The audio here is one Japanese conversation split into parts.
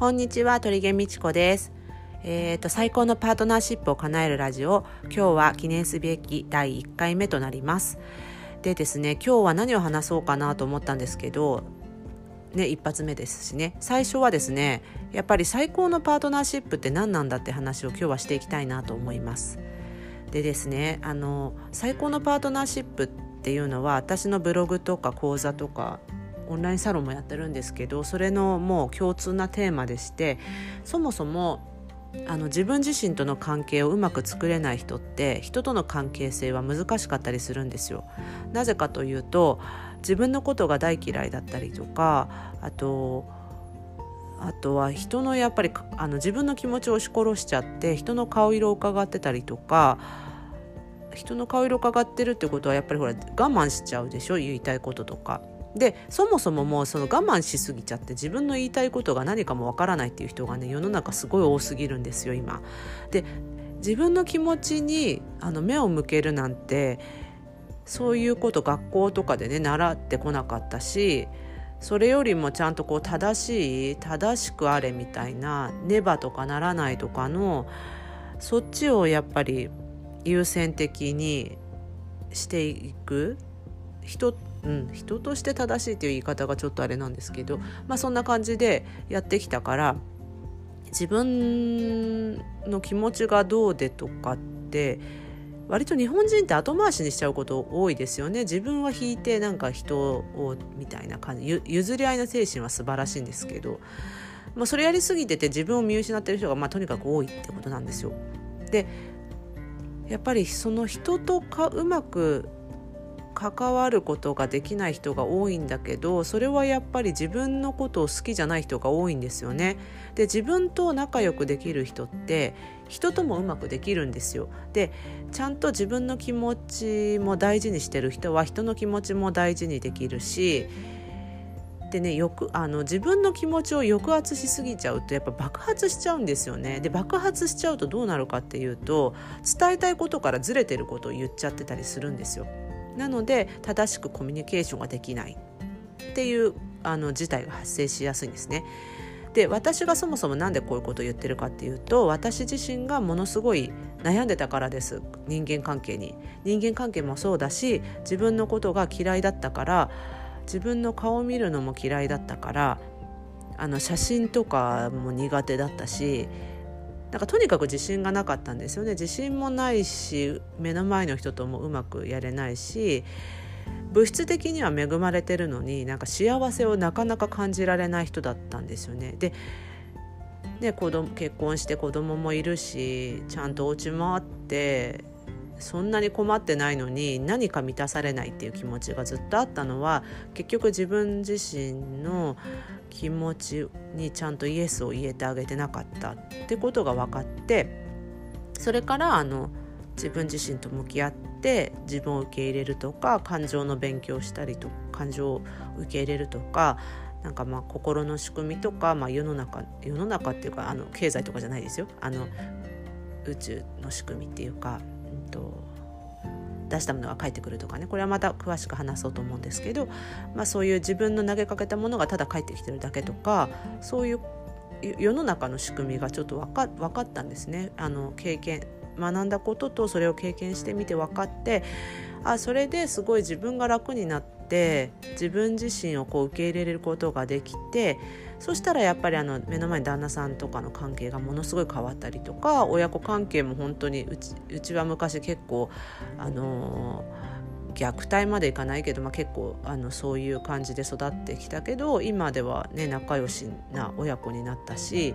こんにちは鳥毛美智子です。えーと、最高のパートナーシップを叶えるラジオ。今日は記念すべき第1回目となります。でですね今日は何を話そうかなと思ったんですけどね一発目ですしね。最初はですねやっぱり最高のパートナーシップって何なんだって話を今日はしていきたいなと思います。でですねあの最高のパートナーシップっていうのは私のブログとか講座とかオンラインサロンもやってるんですけどそれのもう共通なテーマでしてそもそもあの自分自身との関係をうまく作れない人って人との関係性は難しかったりするんですよ。なぜかというと自分のことが大嫌いだったりとかあとあとは人のやっぱりあの自分の気持ちを押し殺しちゃって人の顔色を伺ってたりとか人の顔色を伺ってるってことはやっぱりほら我慢しちゃうでしょ？言いたいこととか。でそもそももうその我慢しすぎちゃって自分の言いたいことが何かもわからないっていう人がね世の中すごい多すぎるんですよ今。で自分の気持ちにあの目を向けるなんてそういうこと学校とかでね習ってこなかったしそれよりもちゃんとこう正しい正しくあれみたいなねばとかならないとかのそっちをやっぱり優先的にしていく人ってうん、人として正しいという言い方がちょっとあれなんですけど、まあ、そんな感じでやってきたから自分の気持ちがどうでとかって割と日本人って後回しにしちゃうこと多いですよね自分は引いてなんか人をみたいな感じ譲り合いの精神は素晴らしいんですけど、まあ、それやりすぎてて自分を見失ってる人が、まあ、とにかく多いってことなんですよ。でやっぱりその人とかうまく関わることができない人が多いんだけどそれはやっぱり自分のことを好きじゃない人が多いんですよね。で自分と仲良くできる人って人ともうまくできるんですよ。でちゃんと自分の気持ちも大事にしてる人は人の気持ちも大事にできるしでねよくあの自分の気持ちを抑圧しすぎちゃうとやっぱ爆発しちゃうんですよね。で爆発しちゃうとどうなるかっていうと伝えたいことからずれてることを言っちゃってたりするんですよ。なので正しくコミュニケーションができない。っていうあの事態が発生しやすいんですね。で私がそもそも何でこういうことを言ってるかっていうと私自身がものすごい悩んでたからです。人間関係に。人間関係もそうだし自分のことが嫌いだったから自分の顔を見るのも嫌いだったからあの写真とかも苦手だったしなんかとにかく自信がなかったんですよね自信もないし目の前の人ともうまくやれないし物質的には恵まれてるのになんか幸せをなかなか感じられない人だったんですよね。でね、子供結婚して子供もいるしちゃんとお家もあってそんなに困ってないのに何か満たされないっていう気持ちがずっとあったのは結局自分自身の気持ちにちゃんとイエスを言えてあげてなかったってことが分かってそれからあの自分自身と向き合って自分を受け入れるとか感情の勉強したりと感情を受け入れるとかなんかまあ心の仕組みとか、まあ、世の中世の中っていうかあの経済とかじゃないですよ。あの宇宙の仕組みっていうか、と出したものが返ってくるとかね。これはまた詳しく話そうと思うんですけど、まあ、そういう自分の投げかけたものがただ返ってきてるだけとかそういう世の中の仕組みがちょっと分か分かったんですね。あの経験学んだこととそれを経験してみて分かってあそれですごい自分が楽になって自分自身をこう受け入れることができてそしたらやっぱりあの目の前に旦那さんとかの関係がものすごい変わったりとか親子関係も本当にうちうちは昔結構あの虐待までいかないけど、まあ、結構あのそういう感じで育ってきたけど今ではね仲良しな親子になったし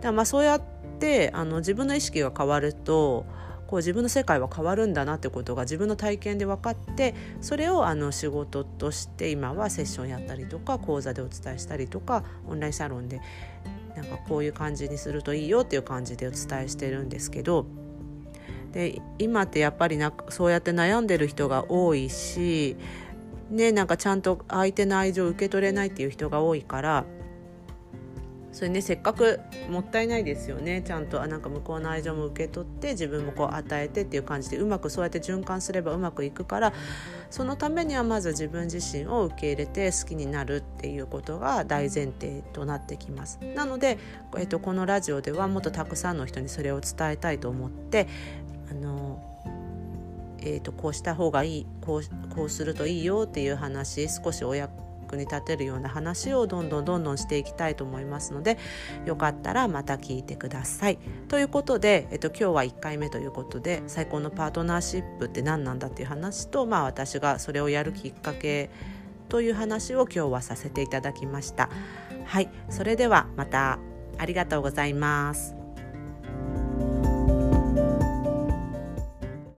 だまあそうやってあの自分の意識が変わるとこう自分の世界は変わるんだなってことが自分の体験で分かってそれをあの仕事として今はセッションやったりとか講座でお伝えしたりとかオンラインサロンでなんかこういう感じにするといいよっていう感じでお伝えしてるんですけどで今ってやっぱりなそうやって悩んでる人が多いしねなんかちゃんと相手の愛情を受け取れないっていう人が多いからそれねせっかくもったいないですよね。ちゃんとあなんか向こうの愛情も受け取って自分もこう与えてっていう感じでうまくそうやって循環すればうまくいくからそのためにはまず自分自身を受け入れて好きになるっていうことが大前提となってきます。なので、えっと、このラジオではもっとたくさんの人にそれを伝えたいと思ってあのえーと、こうした方がいいこうこうするといいよっていう話少しお役に立てるような話をどんどんどんどんしていきたいと思いますのでよかったらまた聞いてください。ということで、えっと、今日は1回目ということで最高のパートナーシップって何なんだっていう話と、まあ、私がそれをやるきっかけという話を今日はさせていただきました。はい、それではまたありがとうございます。